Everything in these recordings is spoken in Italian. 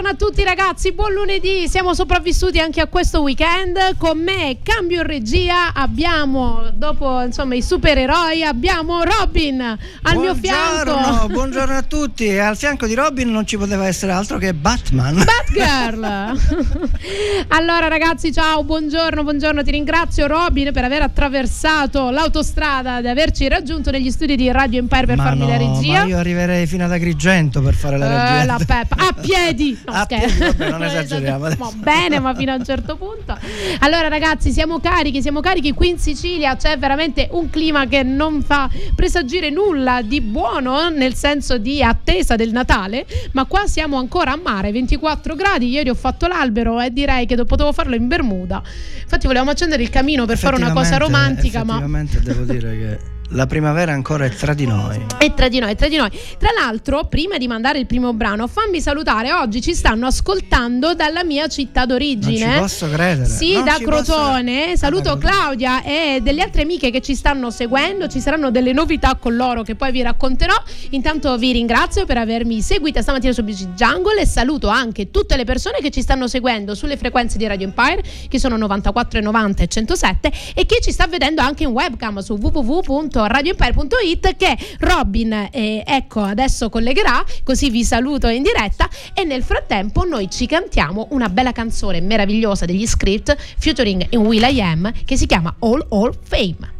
Buongiorno, buongiorno a tutti ragazzi, buon lunedì, siamo sopravvissuti anche a questo weekend. Con me, cambio in regia, abbiamo, dopo insomma i supereroi, abbiamo Robin al mio fianco. Buongiorno, buongiorno a tutti. E al fianco di Robin non ci poteva essere altro che Batman. Batgirl! allora ragazzi, ciao, buongiorno, buongiorno, ti ringrazio Robin per aver attraversato l'autostrada, di averci raggiunto negli studi di Radio Empire per ma farmi no, la regia. Ma io arriverei fino ad Agrigento per fare la regia. Eh, la Peppa a piedi No, A scherzo. vabbè, non esageriamo adesso. Va bene ma fino a un certo punto. Allora ragazzi siamo carichi siamo carichi qui in Sicilia. C'è veramente un clima che non fa presagire nulla di buono nel senso di attesa del Natale ma qua siamo ancora a mare 24 gradi. Ieri ho fatto l'albero e direi che potevo farlo in Bermuda. Infatti volevamo accendere il camino per fare una cosa Effettivamente- romantica ma Effettivamente devo dire che la primavera ancora è tra di noi. è tra di noi, è tra di noi. Tra l'altro, prima di mandare il primo brano, fammi salutare. Oggi ci stanno ascoltando dalla mia città d'origine. Non ci posso credere. Sì, Non da posso- Crotone. Saluto Ah, Crotone. Claudia e delle altre amiche che ci stanno seguendo. Ci saranno delle novità con loro che poi vi racconterò. Intanto vi ringrazio per avermi seguita stamattina su BG Jungle e saluto anche tutte le persone che ci stanno seguendo sulle frequenze di Radio Empire, che sono 94 e 90 e 107, e che ci sta vedendo anche in webcam su www.radioempire.it che Robin eh, ecco adesso collegherà, così vi saluto in diretta e nel frattempo noi ci cantiamo una bella canzone meravigliosa degli script featuring in Will I Am che si chiama All All Fame.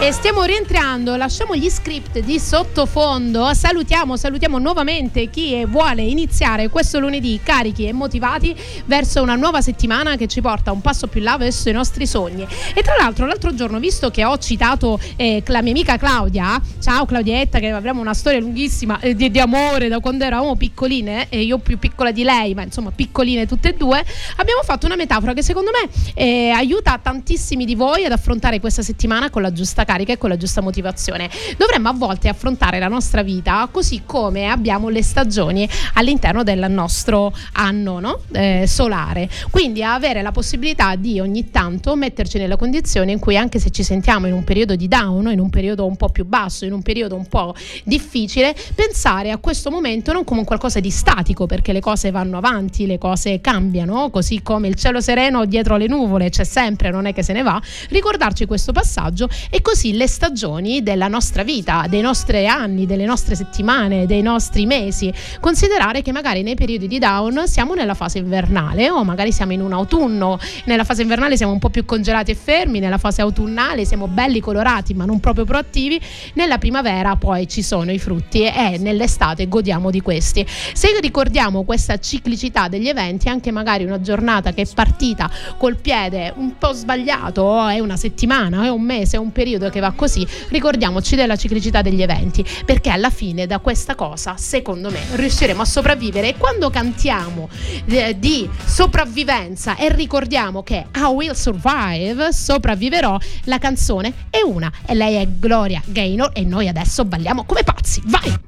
E stiamo rientrando, lasciamo gli script di sottofondo, salutiamo, salutiamo nuovamente chi vuole iniziare questo lunedì carichi e motivati verso una nuova settimana che ci porta un passo più là verso i nostri sogni. E tra l'altro l'altro giorno, visto che ho citato eh, la mia amica Claudia, ciao Claudietta, che avremo una storia lunghissima eh, di, di amore da quando eravamo piccoline, e io più piccola di lei, ma insomma piccoline tutte e due, abbiamo fatto una metafora che secondo me eh, aiuta tantissimi di voi ad affrontare questa settimana con la giusta carica e con la giusta motivazione. Dovremmo a volte affrontare la nostra vita così come abbiamo le stagioni all'interno del nostro anno no? Eh, solare. Quindi avere la possibilità di ogni tanto metterci nella condizione in cui anche se ci sentiamo in un periodo di down, in un periodo un po' più basso, in un periodo un po' difficile, pensare a questo momento non come un qualcosa di statico perché le cose vanno avanti, le cose cambiano, così come il cielo sereno dietro le nuvole c'è sempre, non è che se ne va, ricordarci questo passaggio e così le stagioni della nostra vita, dei nostri anni, delle nostre settimane, dei nostri mesi, considerare che magari nei periodi di down siamo nella fase invernale o magari siamo in un autunno, nella fase invernale siamo un po' più congelati e fermi, nella fase autunnale siamo belli colorati ma non proprio proattivi, nella primavera poi ci sono i frutti e nell'estate godiamo di questi. Se ricordiamo questa ciclicità degli eventi, anche magari una giornata che è partita col piede un po' sbagliato, è una settimana, è un mese, è un periodo che va così, ricordiamoci della ciclicità degli eventi, perché alla fine da questa cosa, secondo me, riusciremo a sopravvivere e quando cantiamo eh, di sopravvivenza e ricordiamo che I will survive, sopravviverò, la canzone è una e lei è Gloria Gaynor e noi adesso balliamo come pazzi. Vai!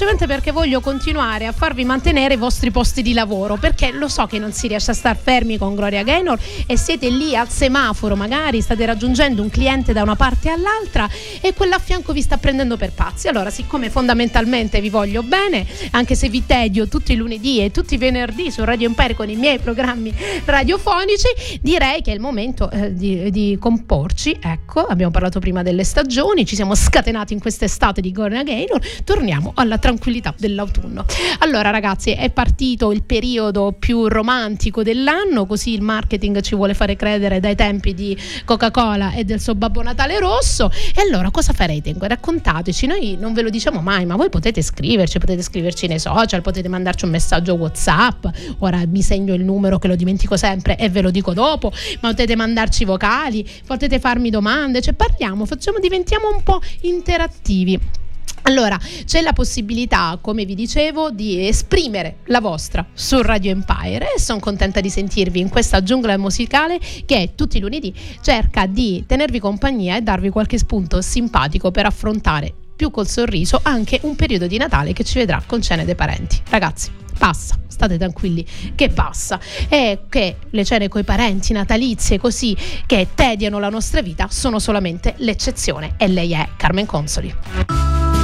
Semplicemente perché voglio continuare a farvi mantenere i vostri posti di lavoro, perché lo so che non si riesce a star fermi con Gloria Gaynor e siete lì al semaforo, magari state raggiungendo un cliente da una parte all'altra e quella a fianco vi sta prendendo per pazzi. Allora, siccome fondamentalmente vi voglio bene, anche se vi tedio tutti i lunedì e tutti i venerdì su Radio Empire con i miei programmi radiofonici, direi che è il momento eh, di, di comporci. Ecco, abbiamo parlato prima delle stagioni, ci siamo scatenati in quest'estate di Gloria Gaynor, torniamo alla tranquillità dell'autunno. Allora ragazzi, è partito il periodo più romantico dell'anno, così il marketing ci vuole fare credere dai tempi di Coca-Cola e del suo Babbo Natale rosso. E allora cosa farete? Raccontateci, noi non ve lo diciamo mai, ma voi potete scriverci, potete scriverci nei social, potete mandarci un messaggio WhatsApp. Ora mi segno il numero che lo dimentico sempre e ve lo dico dopo, ma potete mandarci vocali, potete farmi domande, cioè parliamo, facciamo, diventiamo un po' interattivi. Allora, c'è la possibilità, come vi dicevo, di esprimere la vostra su Radio Empire e sono contenta di sentirvi in questa giungla musicale che tutti i lunedì cerca di tenervi compagnia e darvi qualche spunto simpatico per affrontare più col sorriso anche un periodo di Natale che ci vedrà con cene dei parenti. Ragazzi, passa, state tranquilli che passa e che le cene coi parenti natalizie così che tediano la nostra vita sono solamente l'eccezione e lei è Carmen Consoli.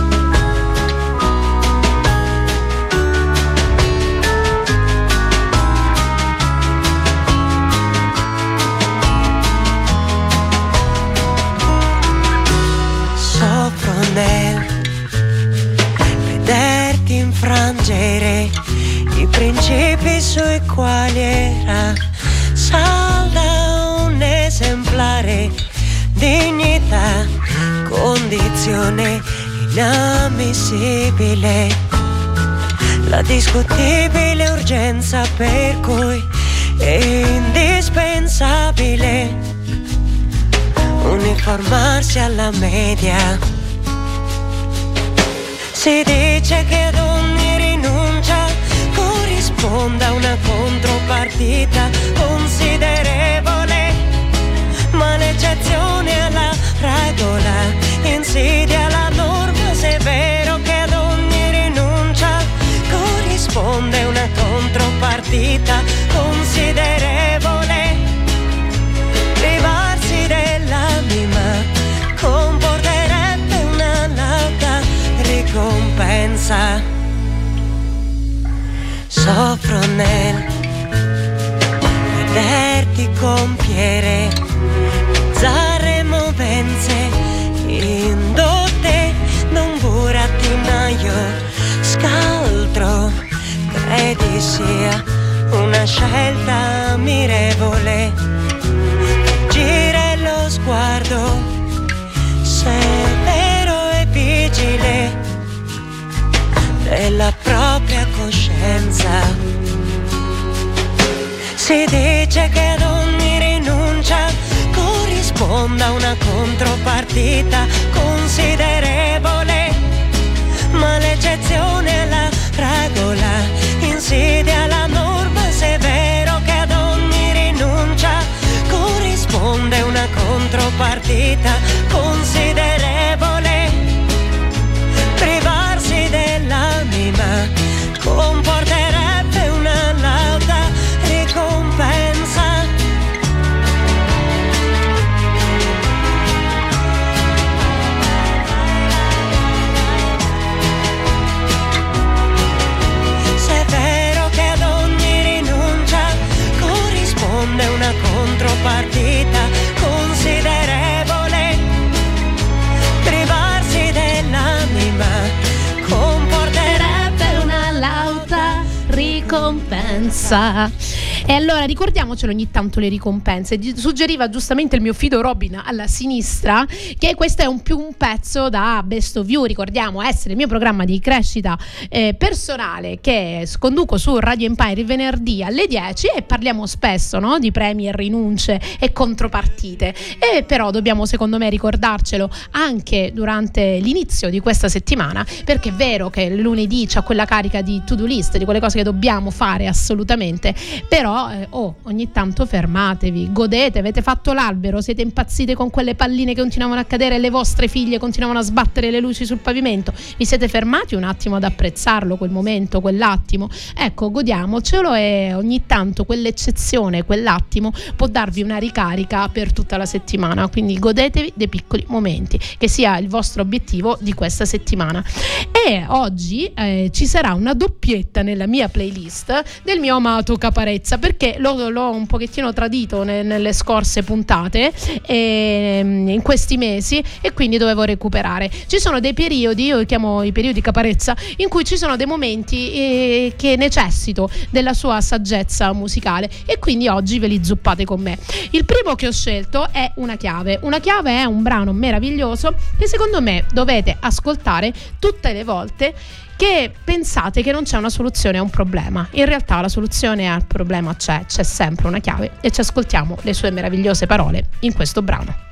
Principi sui quali era salda un esemplare dignità condizione inammissibile la discutibile urgenza per cui è indispensabile uniformarsi alla media. Si dice che ad ogni corrisponda una contropartita considerevole, ma l'eccezione alla regola insidia la norma se è vero che ad ogni rinuncia corrisponde una contropartita considerevole privarsi dell'anima comporterebbe una lauta ricompensa. Soffro nel vederti compiere bizzarre movenze indotte da un burattinaio scaltro. Credi sia una scelta ammirevole. Gira lo sguardo severo e vigile. Della propria coscienza. Si dice che ad ogni rinuncia corrisponda una contropartita considerevole, ma l'eccezione alla regola insidia la norma se è vero che ad ogni rinuncia corrisponde una contropartita considerevole. Ricompensa. E allora ricordiamocelo ogni tanto le ricompense. Suggeriva giustamente il mio fido Robin alla sinistra che questo è un più un pezzo da Best of You. Ricordiamo essere il mio programma di crescita eh, personale che conduco su Radio Empire il venerdì alle 10 e parliamo spesso no, di premi e rinunce e contropartite. E però dobbiamo secondo me ricordarcelo anche durante l'inizio di questa settimana perché è vero che lunedì c'è quella carica di to-do list, di quelle cose che dobbiamo fare assolutamente, però Eh, oh, ogni tanto fermatevi, godete, avete fatto l'albero, siete impazzite con quelle palline che continuavano a cadere, le vostre figlie continuavano a sbattere le luci sul pavimento. Vi siete fermati un attimo ad apprezzarlo, quel momento, quell'attimo? Ecco, godiamocelo e ogni tanto quell'eccezione, quell'attimo può darvi una ricarica per tutta la settimana. Quindi godetevi dei piccoli momenti, che sia il vostro obiettivo di questa settimana. E oggi eh, ci sarà una doppietta nella mia playlist del mio amato Caparezza, perché l'ho, l'ho un pochettino tradito ne- nelle scorse puntate, ehm, in questi mesi, e quindi dovevo recuperare. Ci sono dei periodi, io chiamo i periodi Caparezza, in cui ci sono dei momenti eh, che necessito della sua saggezza musicale e quindi oggi ve li zuppate con me. Il primo che ho scelto è Una chiave. Una chiave è un brano meraviglioso che secondo me dovete ascoltare tutte le volte che pensate che non c'è una soluzione a un problema. In realtà la soluzione al problema c'è, c'è sempre una chiave e ci ascoltiamo le sue meravigliose parole in questo brano.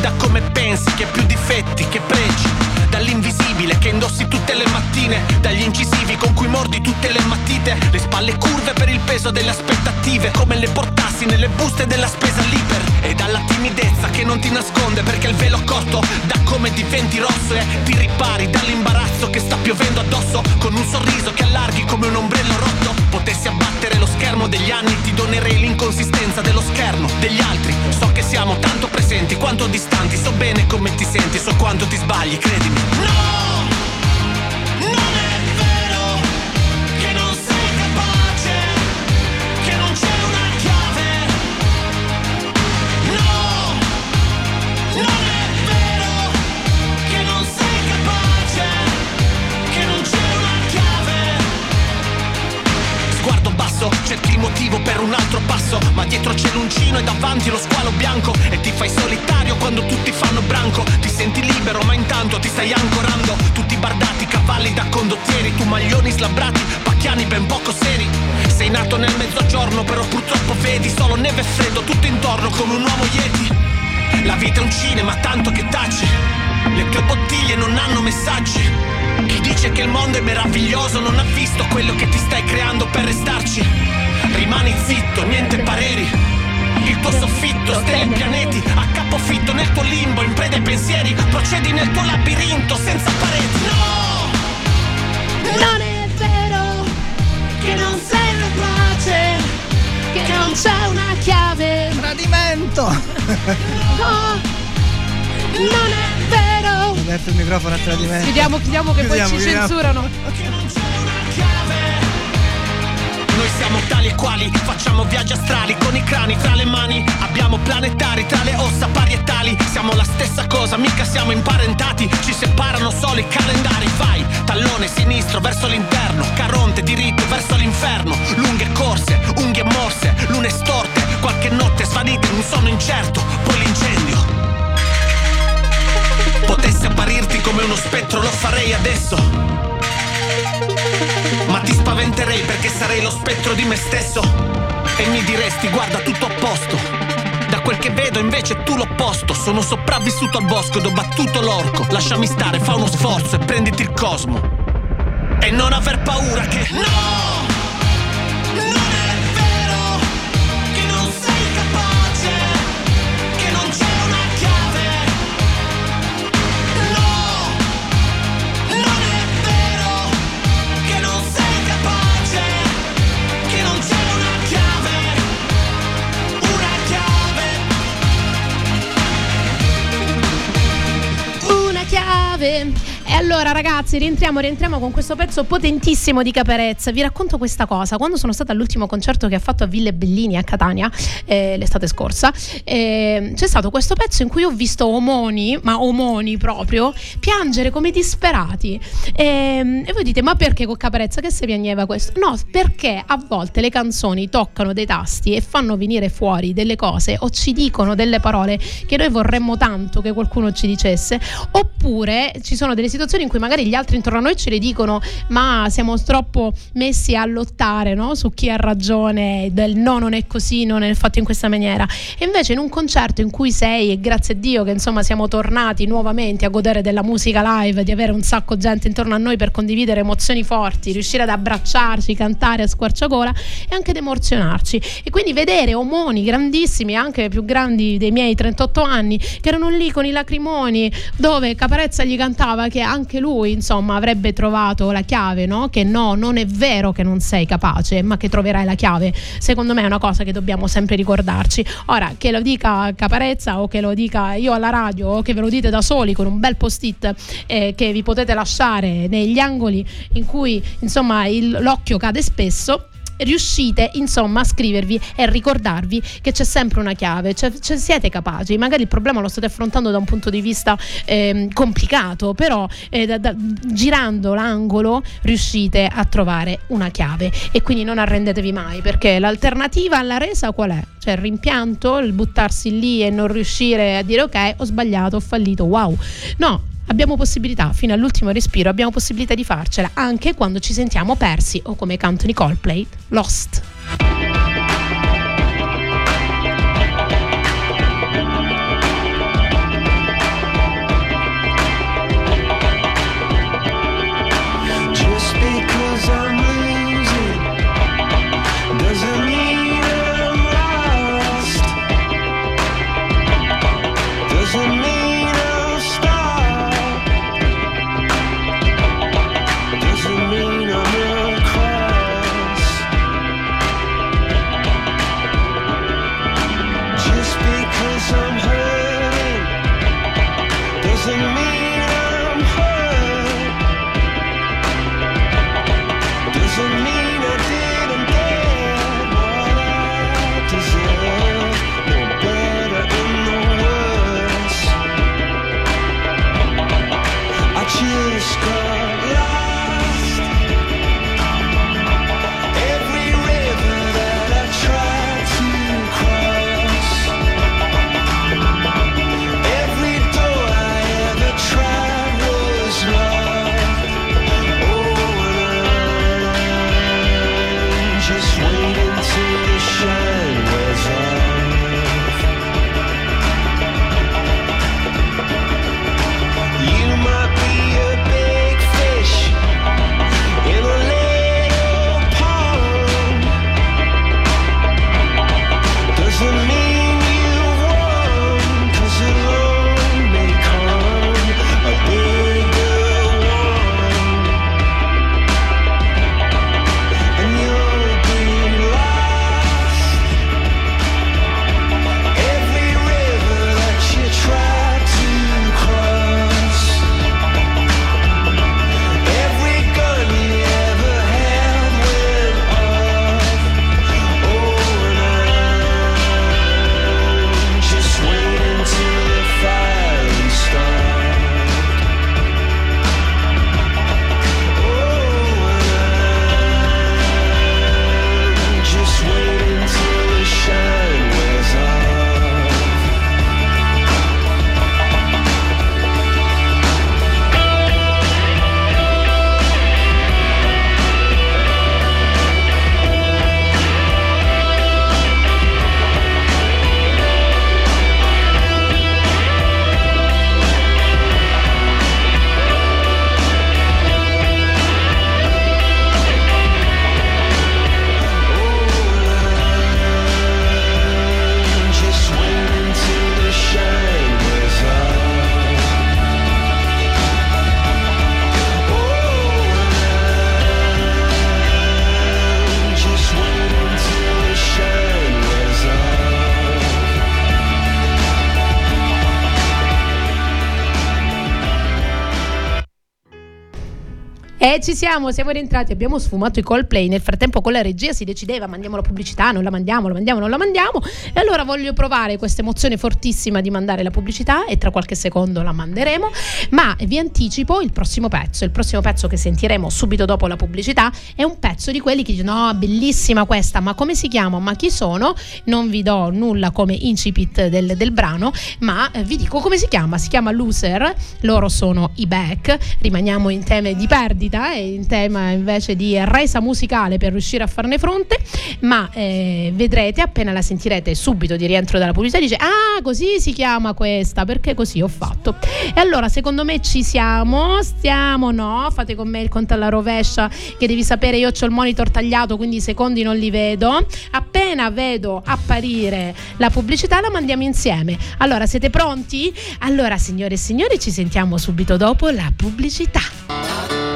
Da come pensi che più difetti che pregi, dall'invisibile che indossi tutte le mattine, dagli incisivi con cui mordi tutte le matite, le spalle curve per il peso delle aspettative, come le portassi nelle buste della spesa liber, e dalla timidezza che non ti nasconde perché il velo corto da come diventi rosso e ti ripari dall'imbarazzo che sta piovendo addosso. Con un sorriso che allarghi come un ombrello rotto. Potessi abbattere lo schermo degli anni ti donerei l'inconsistenza dello schermo degli altri. So che siamo tanto presenti quanto distanti so bene come ti senti so quanto ti sbagli credimi. No! Cerchi il motivo per un altro passo, ma dietro c'è l'uncino e davanti lo squalo bianco e ti fai solitario quando tutti fanno branco. Ti senti libero, ma intanto ti stai ancorando. Tutti bardati, cavalli da condottieri, tu maglioni slabbrati, pacchiani ben poco seri. Sei nato nel mezzogiorno, però purtroppo vedi solo neve e freddo tutto intorno come un uomo yeti. La vita è un cinema, tanto che taci. Le tue bottiglie non hanno messaggi. Chi dice che il mondo è meraviglioso non ha visto quello che ti stai creando per restarci. Rimani zitto, niente pareri. Il tuo soffitto, stelle e pianeti, a capofitto nel tuo limbo, in preda ai pensieri, procedi nel tuo labirinto senza pareti. No! Non è vero che non sei capace, che non c'è una chiave. Tradimento! No, non è aperto il microfono a tradimento. Chiudiamo, chiudiamo che poi Chiudiamo, ci chiudiamo. censurano. Noi siamo tali e quali, facciamo viaggi astrali con i crani tra le mani. Abbiamo planetari tra le ossa parietali. Siamo la stessa cosa, mica siamo imparentati. Ci separano solo i calendari. Vai, tallone sinistro verso l'interno. Caronte diritto verso l'inferno. Lunghe corse, unghie morse, lune storte. Qualche notte svanite in un sonno incerto. Poi l'incendio. Potessi apparirti come uno spettro, lo farei adesso. Ma ti spaventerei perché sarei lo spettro di me stesso. E mi diresti, guarda, tutto a posto. Da quel che vedo invece tu l'opposto. Sono sopravvissuto al bosco ed ho battuto l'orco. Lasciami stare, fa uno sforzo e prenditi il cosmo. E non aver paura che. No! Chiave. Allora ragazzi, rientriamo, rientriamo con questo pezzo potentissimo di Caparezza. Vi racconto questa cosa. Quando sono stata all'ultimo concerto che ha fatto a Ville Bellini a Catania, eh, l'estate scorsa, eh, c'è stato questo pezzo in cui ho visto omoni, ma omoni proprio, piangere come disperati. E, e voi dite, ma perché con Caparezza che si piangeva questo? No, perché a volte le canzoni toccano dei tasti e fanno venire fuori delle cose o ci dicono delle parole che noi vorremmo tanto che qualcuno ci dicesse, oppure ci sono delle situazioni in cui magari gli altri intorno a noi ce le dicono, ma siamo troppo messi a lottare no? su chi ha ragione, del no, non è così, non è fatto in questa maniera. E invece in un concerto in cui sei, e grazie a Dio che insomma siamo tornati nuovamente a godere della musica live, di avere un sacco di gente intorno a noi per condividere emozioni forti, riuscire ad abbracciarci, cantare a squarciagola e anche ad emozionarci. E quindi vedere omoni grandissimi, anche più grandi dei miei 38 anni, che erano lì con i lacrimoni, dove Caparezza gli cantava che anche lui, insomma, avrebbe trovato la chiave, no? Che no, non è vero che non sei capace, ma che troverai la chiave. Secondo me è una cosa che dobbiamo sempre ricordarci. Ora, che lo dica Caparezza o che lo dica io alla radio o che ve lo dite da soli con un bel post-it eh, che vi potete lasciare negli angoli in cui, insomma, il- l'occhio cade spesso riuscite insomma a scrivervi e ricordarvi che c'è sempre una chiave, cioè, cioè siete capaci, magari il problema lo state affrontando da un punto di vista ehm, complicato, però eh, da- da- girando l'angolo riuscite a trovare una chiave e quindi non arrendetevi mai perché l'alternativa alla resa qual è? Cioè il rimpianto, il buttarsi lì e non riuscire a dire ok ho sbagliato, ho fallito, wow, no. Abbiamo possibilità, fino all'ultimo respiro, abbiamo possibilità di farcela anche quando ci sentiamo persi o come cantano i Coldplay, lost. E ci siamo, siamo rientrati, abbiamo sfumato i Coldplay. Nel frattempo con la regia si decideva, mandiamo la pubblicità, non la mandiamo, la mandiamo, non la mandiamo. E allora voglio provare questa emozione fortissima di mandare la pubblicità e tra qualche secondo la manderemo. Ma vi anticipo il prossimo pezzo. Il prossimo pezzo che sentiremo subito dopo la pubblicità è un pezzo di quelli che dicono: No, bellissima questa, ma come si chiama? Ma chi sono? Non vi do nulla come incipit del, del brano, ma eh, vi dico come si chiama. Si chiama Loser, loro sono i Back. Rimaniamo in tema di perdita e in tema invece di resa musicale per riuscire a farne fronte. Ma eh, vedrete appena la sentirete subito di rientro dalla pubblicità, dice: Ah, così si chiama questa, perché così ho fatto. E allora, secondo me ci siamo, stiamo, no? Fate con me il conto alla rovescia, che devi sapere, io ho il monitor tagliato, quindi i secondi non li vedo. Appena vedo apparire la pubblicità, la mandiamo insieme. Allora, siete pronti? Allora, signore e signori, ci sentiamo subito dopo la pubblicità.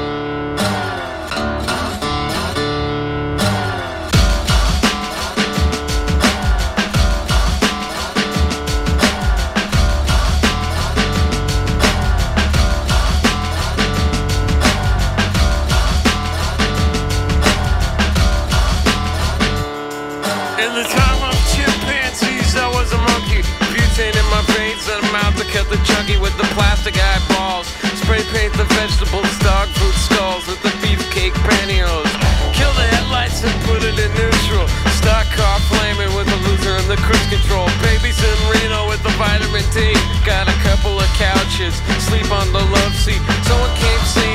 A monkey. Butane in my veins and a mouth to cut the junkie with the plastic eyeballs. Spray paint the vegetables, dog food skulls with the beefcake pantyhose. Kill the headlights and put it in neutral. Stock car flaming with the loser and the cruise control. Babies in Reno with the vitamin D. Got a couple of couches, sleep on the love seat. Someone came saying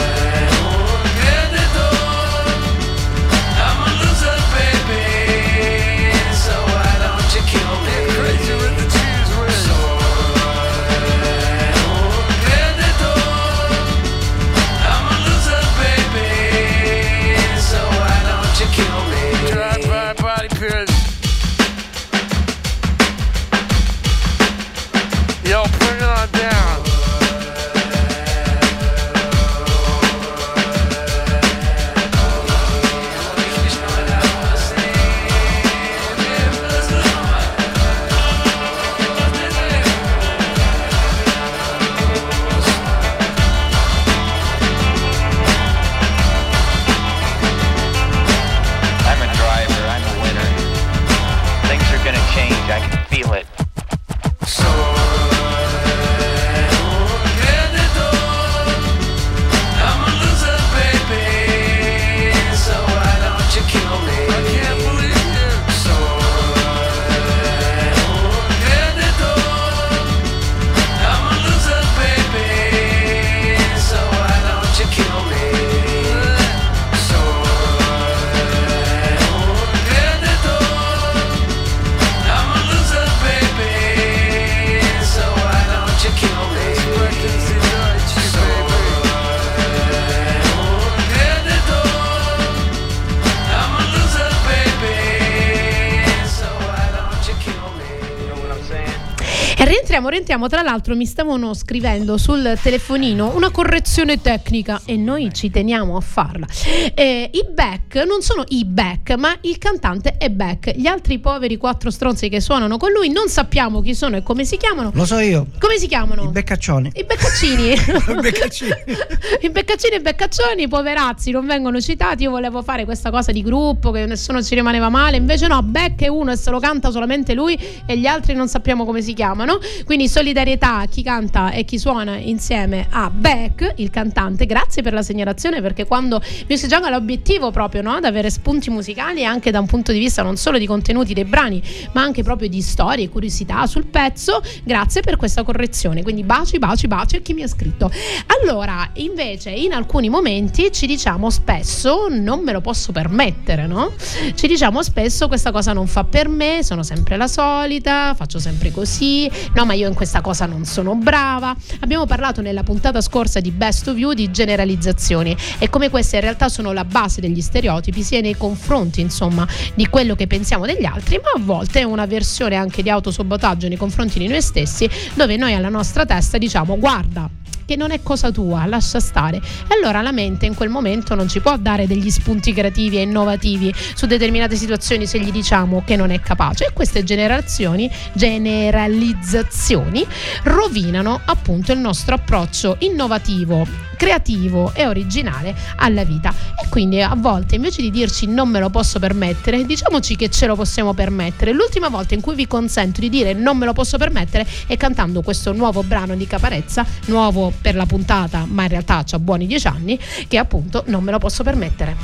Rientriamo, rientriamo. Tra l'altro mi stavano scrivendo sul telefonino una correzione tecnica e noi ci teniamo a farla. Eh, I Beck non sono i Beck, ma il cantante è Beck. Gli altri poveri quattro stronzi che suonano con lui non sappiamo chi sono e come si chiamano. Lo so io. Come si chiamano? I beccaccioni. I beccaccini. I beccaccini. I beccaccini e i beccaccioni, poverazzi, non vengono citati. Io volevo fare questa cosa di gruppo che nessuno ci rimaneva male. Invece no, Beck è uno e se lo canta solamente lui e gli altri non sappiamo come si chiamano. Quindi solidarietà a chi canta e chi suona insieme a Beck, il cantante. Grazie per la segnalazione perché quando Music Jungle ha l'obiettivo proprio no, ad avere spunti musicali anche da un punto di vista non solo di contenuti dei brani, ma anche proprio di storie, curiosità sul pezzo. Grazie per questa correzione. Quindi baci, baci, baci a chi mi ha scritto. Allora, invece, in alcuni momenti ci diciamo spesso non me lo posso permettere, no? Ci diciamo spesso questa cosa non fa per me, sono sempre la solita, faccio sempre così, no, ma io in questa cosa non sono brava. Abbiamo parlato nella puntata scorsa di Best of You di generalizzazioni e come queste in realtà sono la base degli stereotipi, sia nei confronti, insomma, di quello che pensiamo degli altri, ma a volte è una versione anche di autosabotaggio nei confronti di noi stessi, dove noi alla nostra testa diciamo guarda che non è cosa tua, lascia stare. E allora la mente in quel momento non ci può dare degli spunti creativi e innovativi su determinate situazioni se gli diciamo che non è capace. E queste generazioni, generalizzazioni, rovinano appunto il nostro approccio innovativo, creativo e originale alla vita. E quindi a volte invece di dirci non me lo posso permettere, diciamoci che ce lo possiamo permettere. L'ultima volta in cui vi consento di dire non me lo posso permettere è cantando questo nuovo brano di Caparezza, nuovo per la puntata, ma in realtà ha buoni dieci anni, che appunto non me lo posso permettere.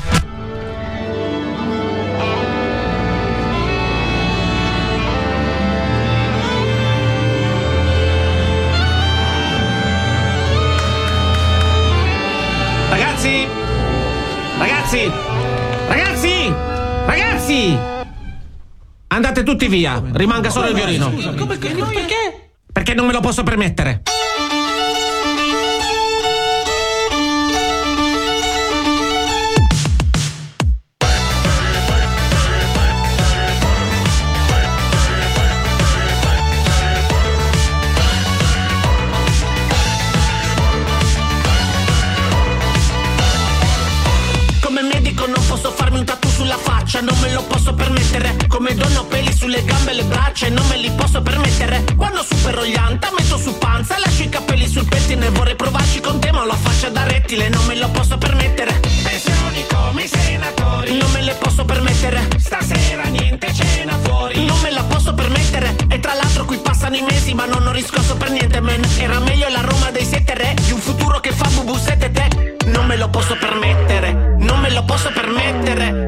Ragazzi! Ragazzi! Ragazzi! Ragazzi! Andate tutti via, rimanga solo il violino. Perché? Perché non me lo posso permettere. Sulle gambe e le braccia e non me li posso permettere. Quando supero gli anta metto su panza, lascio i capelli sul pettine. Vorrei provarci con te, ma ho la faccia da rettile, non me lo posso permettere. Pensioni come i senatori, non me le posso permettere. Stasera niente cena fuori, non me la posso permettere. E tra l'altro qui passano i mesi, ma non ho riscosso per niente, man. Era meglio la Roma dei sette re, di un futuro che fa bubu sette te. Non me lo posso permettere, non me lo posso permettere,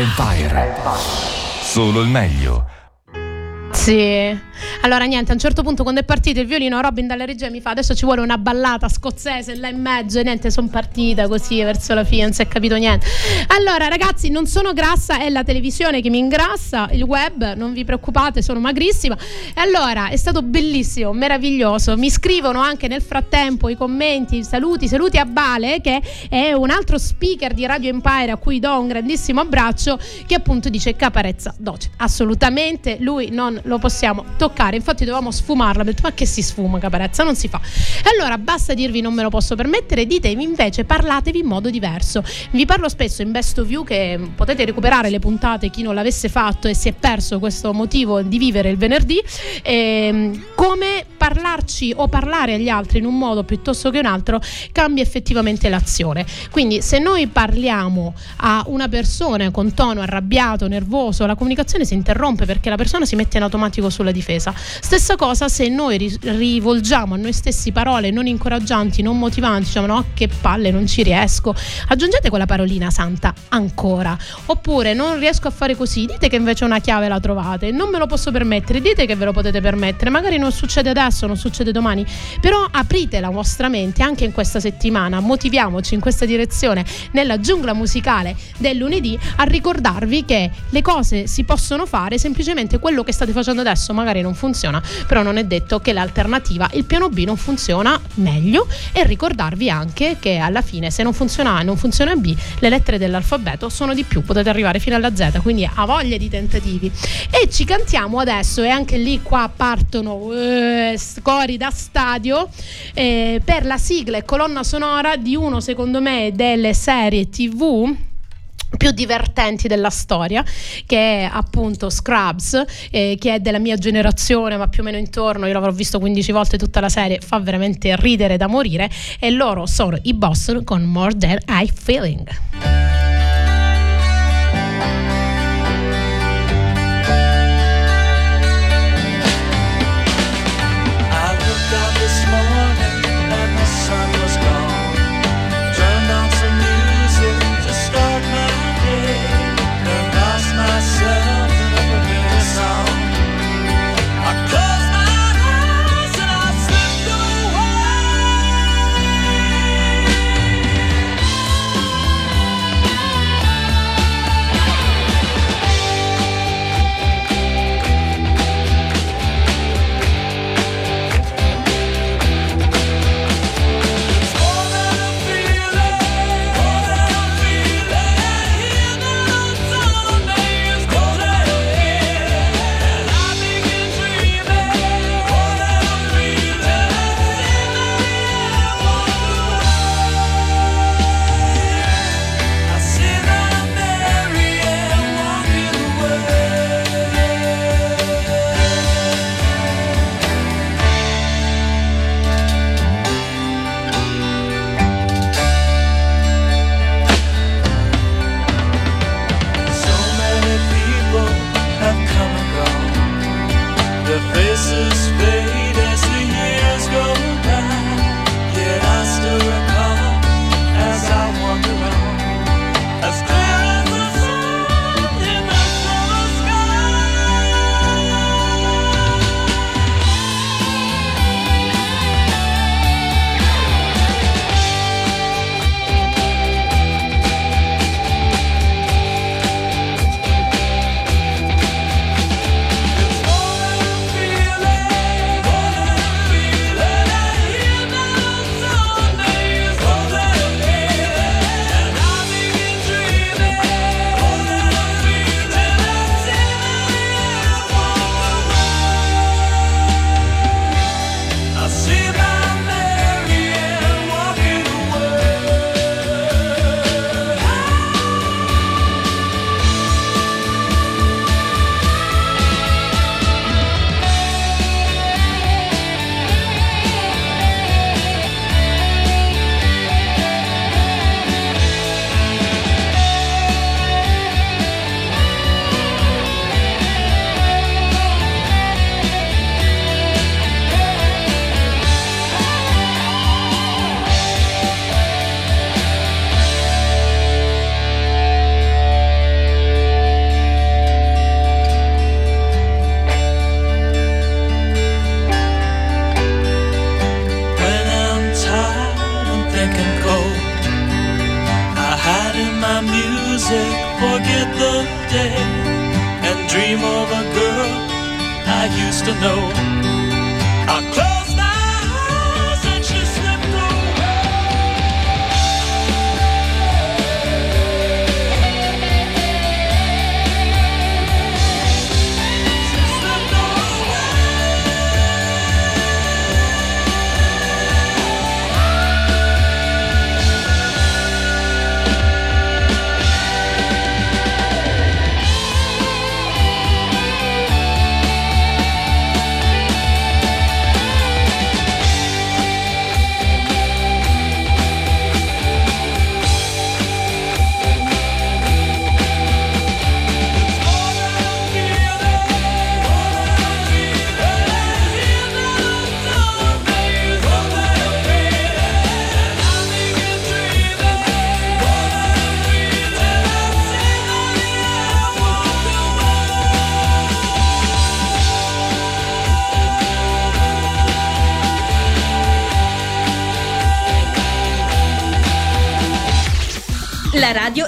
Empire. Solo il meglio. Sì. Allora, niente, a un certo punto, quando è partito il violino, Robin dalle regie mi fa: Adesso ci vuole una ballata scozzese là in mezzo. E niente, sono partita così verso la fine, non si è capito niente. Allora, ragazzi, non sono grassa, è la televisione che mi ingrassa, il web, non vi preoccupate, sono magrissima. E allora, è stato bellissimo, meraviglioso. Mi scrivono anche nel frattempo i commenti, saluti, saluti a Bale, che è un altro speaker di Radio Empire a cui do un grandissimo abbraccio, che appunto dice caparezza docet. Assolutamente, lui non lo possiamo toccare. Infatti dovevamo sfumarla. Ho detto, ma che si sfuma caparezza? Non si fa. E allora basta dirvi non me lo posso permettere, ditevi invece parlatevi in modo diverso. Vi parlo spesso in Best of You che potete recuperare le puntate chi non l'avesse fatto e si è perso questo motivo di vivere il venerdì. ehm, come parlarci o parlare agli altri in un modo piuttosto che un altro cambia effettivamente l'azione. Quindi se noi parliamo a una persona con tono arrabbiato, nervoso, la comunicazione si interrompe perché la persona si mette in automatico sulla difesa. Stessa cosa se noi ri- rivolgiamo a noi stessi parole non incoraggianti, non motivanti, diciamo no che palle, non ci riesco. Aggiungete quella parolina santa ancora. Oppure non riesco a fare così, dite che invece una chiave la trovate, non me lo posso permettere, dite che ve lo potete permettere, magari non succede adesso, non succede domani, però aprite la vostra mente anche in questa settimana, motiviamoci in questa direzione nella giungla musicale del lunedì a ricordarvi che le cose si possono fare, semplicemente quello che state facendo adesso. Magari non funziona, però non è detto che l'alternativa, il piano B non funziona meglio. E ricordarvi anche che alla fine se non funziona A e non funziona B, le lettere dell'alfabeto sono di più, potete arrivare fino alla Z, quindi ha voglia di tentativi. E ci cantiamo adesso. E anche lì qua partono eh, scori da stadio eh, per la sigla e colonna sonora di uno secondo me delle serie TV più divertenti della storia che è appunto Scrubs eh, che è della mia generazione ma più o meno intorno. Io l'avrò visto 15 volte tutta la serie fa veramente ridere da morire. E loro sono i Boston con More Than I Feeling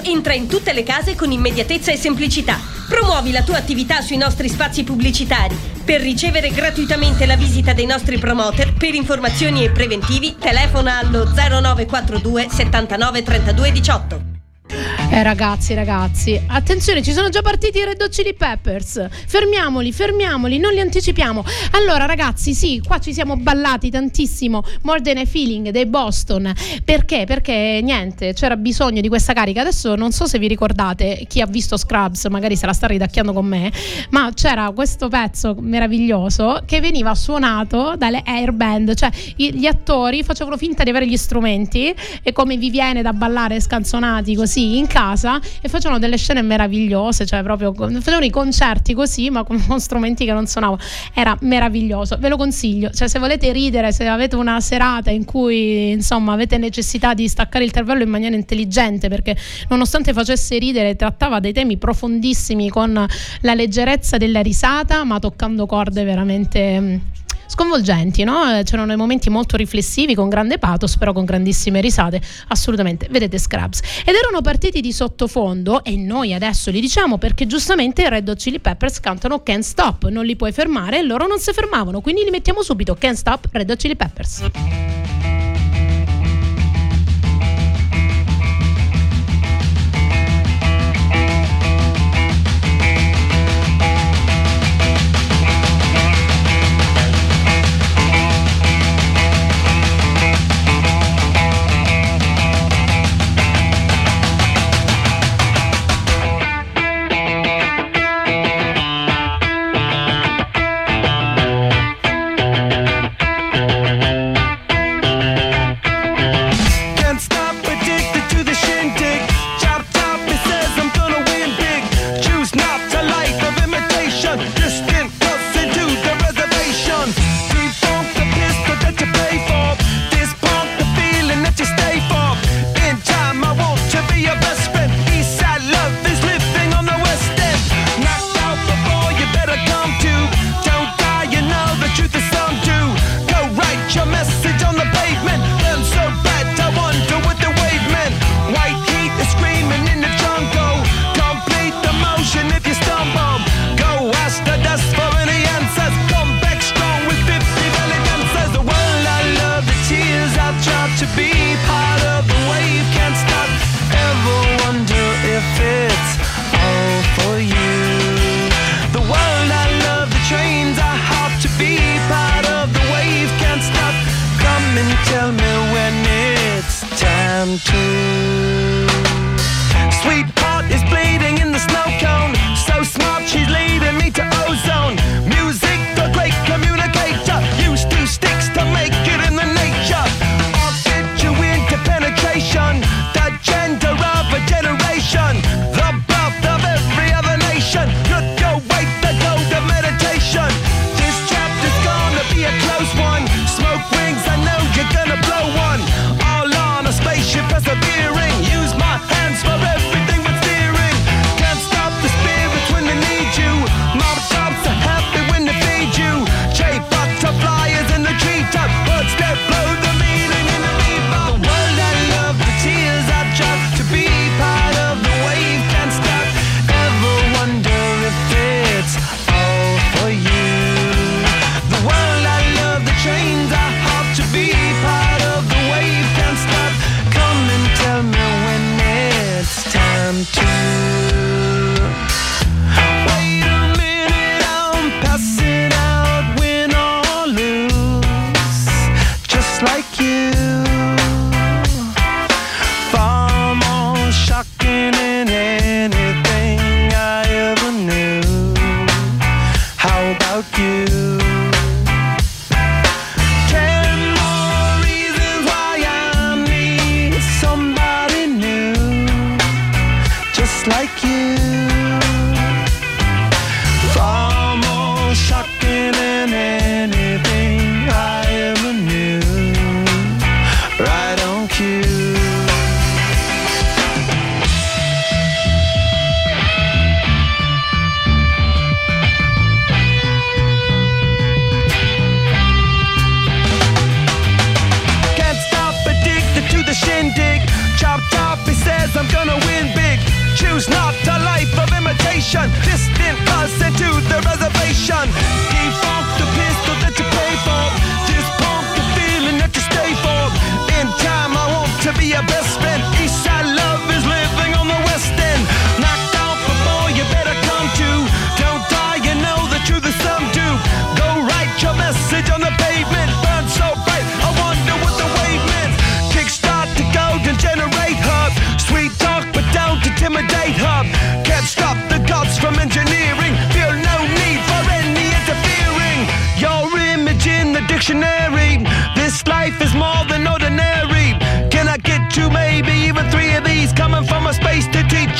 entra in tutte le case con immediatezza e semplicità. Promuovi la tua attività sui nostri spazi pubblicitari. Per ricevere gratuitamente la visita dei nostri promoter, per informazioni e preventivi, telefona allo 0942 79 32 18. Eh ragazzi, ragazzi, attenzione, ci sono già partiti i Red Hot Chili Peppers. Fermiamoli, fermiamoli, non li anticipiamo. Allora, ragazzi, sì, qua ci siamo ballati tantissimo More Than a Feeling dei Boston. Perché? Perché niente, c'era bisogno di questa carica. Adesso non so se vi ricordate, chi ha visto Scrubs magari se la sta ridacchiando con me, ma c'era questo pezzo meraviglioso che veniva suonato dalle air band, cioè gli attori facevano finta di avere gli strumenti e come vi viene da ballare scanzonati così in casa e facevano delle scene meravigliose, cioè proprio facevano i concerti così ma con, strumenti che non suonavano. Era meraviglioso, ve lo consiglio, cioè se volete ridere, se avete una serata in cui insomma avete necessità di staccare il cervello in maniera intelligente perché nonostante facesse ridere trattava dei temi profondissimi con la leggerezza della risata ma toccando corde veramente sconvolgenti, no? C'erano dei momenti molto riflessivi con grande pathos, però con grandissime risate. Assolutamente, vedete Scrubs. Ed erano partiti di sottofondo e noi adesso li diciamo perché giustamente i Red Hot Chili Peppers cantano Can't Stop, non li puoi fermare e loro non si fermavano, quindi li mettiamo subito Can't Stop Red Hot Chili Peppers.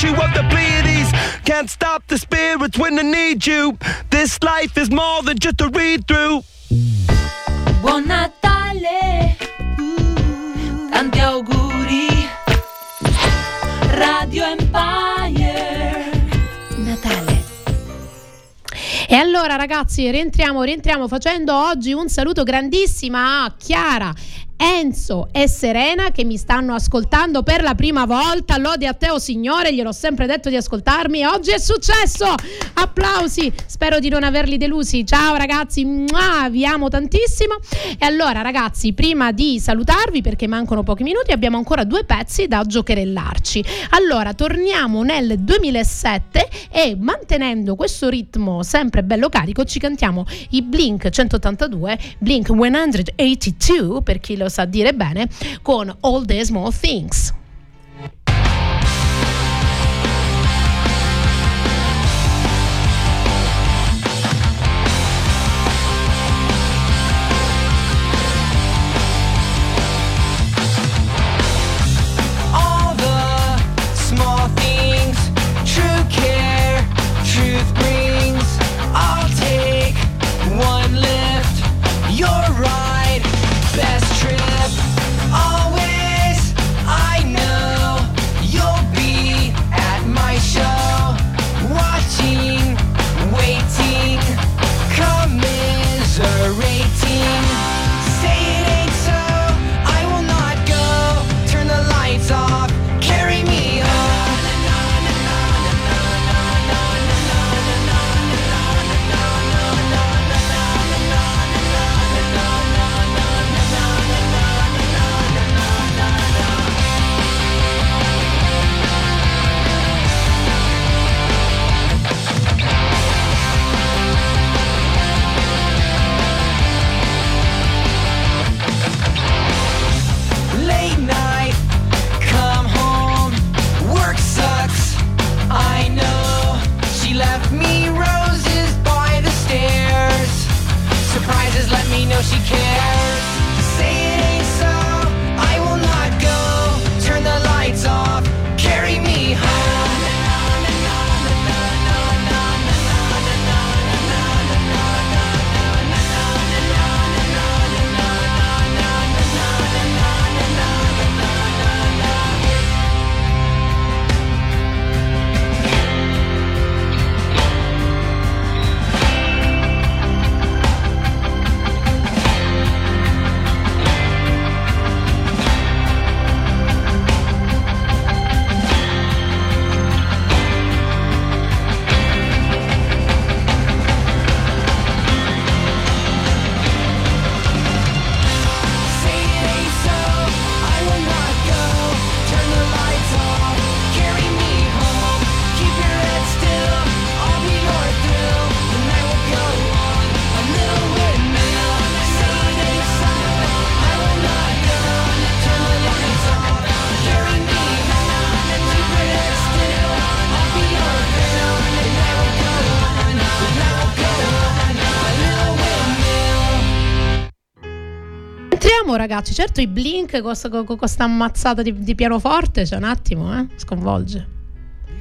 virtue of the deities. Can't stop the spirits when they need you. This life is more than just a read through. Buon Natale, tanti auguri. Radio Empire. E allora ragazzi rientriamo, rientriamo facendo oggi un saluto grandissimo a Chiara Enzo e Serena che mi stanno ascoltando per la prima volta. Lode a te, oh signore, gliel'ho sempre detto di ascoltarmi e oggi è successo. Applausi, spero di non averli delusi. Ciao ragazzi, Mua, vi amo tantissimo. E allora ragazzi, prima di salutarvi perché mancano pochi minuti, abbiamo ancora due pezzi da giocherellarci. Allora, torniamo nel 2007 e mantenendo questo ritmo sempre bello carico ci cantiamo i Blink 182, Blink 182 per chi lo sa sa dire bene, con All the Small Things. ragazzi. Certo i Blink con questa ammazzata di, di pianoforte, c'è cioè un attimo, eh, sconvolge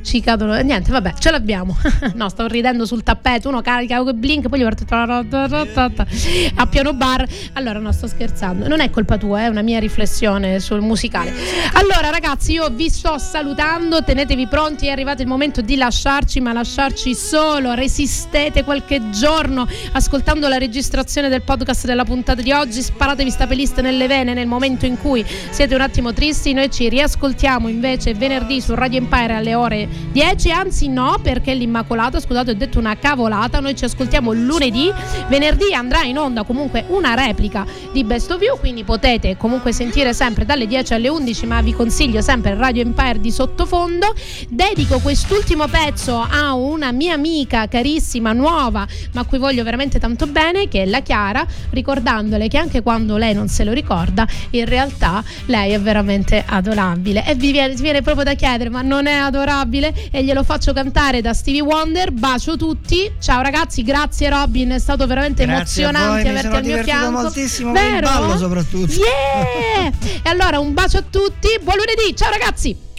ci cadono. Niente, vabbè, ce l'abbiamo. no, stavo ridendo sul tappeto. Uno carica quel blink, poi gli parte a piano bar. Allora, no, sto scherzando. Non è colpa tua, è una mia riflessione sul musicale. Allora, ragazzi, io vi sto salutando. Tenetevi pronti. È arrivato il momento di lasciarci, ma lasciarci solo. Resistete qualche giorno ascoltando la registrazione del podcast della puntata di oggi. Sparatevi sta playlist nelle vene nel momento in cui siete un attimo tristi. Noi ci riascoltiamo invece venerdì su Radio Empire alle ore 10. Anzi, no, perché l'Immacolata, scusate, ho detto una cavolata. Noi ci ascoltiamo lunedì. Venerdì andrà in onda comunque una replica di Best of You. Quindi potete comunque sentire sempre dalle 10 alle 11. Ma vi consiglio sempre Radio Empire di sottofondo. Dedico quest'ultimo pezzo a una mia amica carissima, nuova, ma a cui voglio veramente tanto bene, che è la Chiara, ricordandole che anche quando lei non se lo ricorda, in realtà lei è veramente adorabile. E vi viene, vi viene proprio da chiedere, ma non è adorabile? E glielo faccio cantare da Stevie Wonder. Bacio tutti. Ciao ragazzi, grazie Robin, è stato veramente Grazie voi, emozionante mi averti al mio fianco. moltissimo Vero? ballo soprattutto. Yeah! e allora un bacio a tutti, buon lunedì, ciao ragazzi!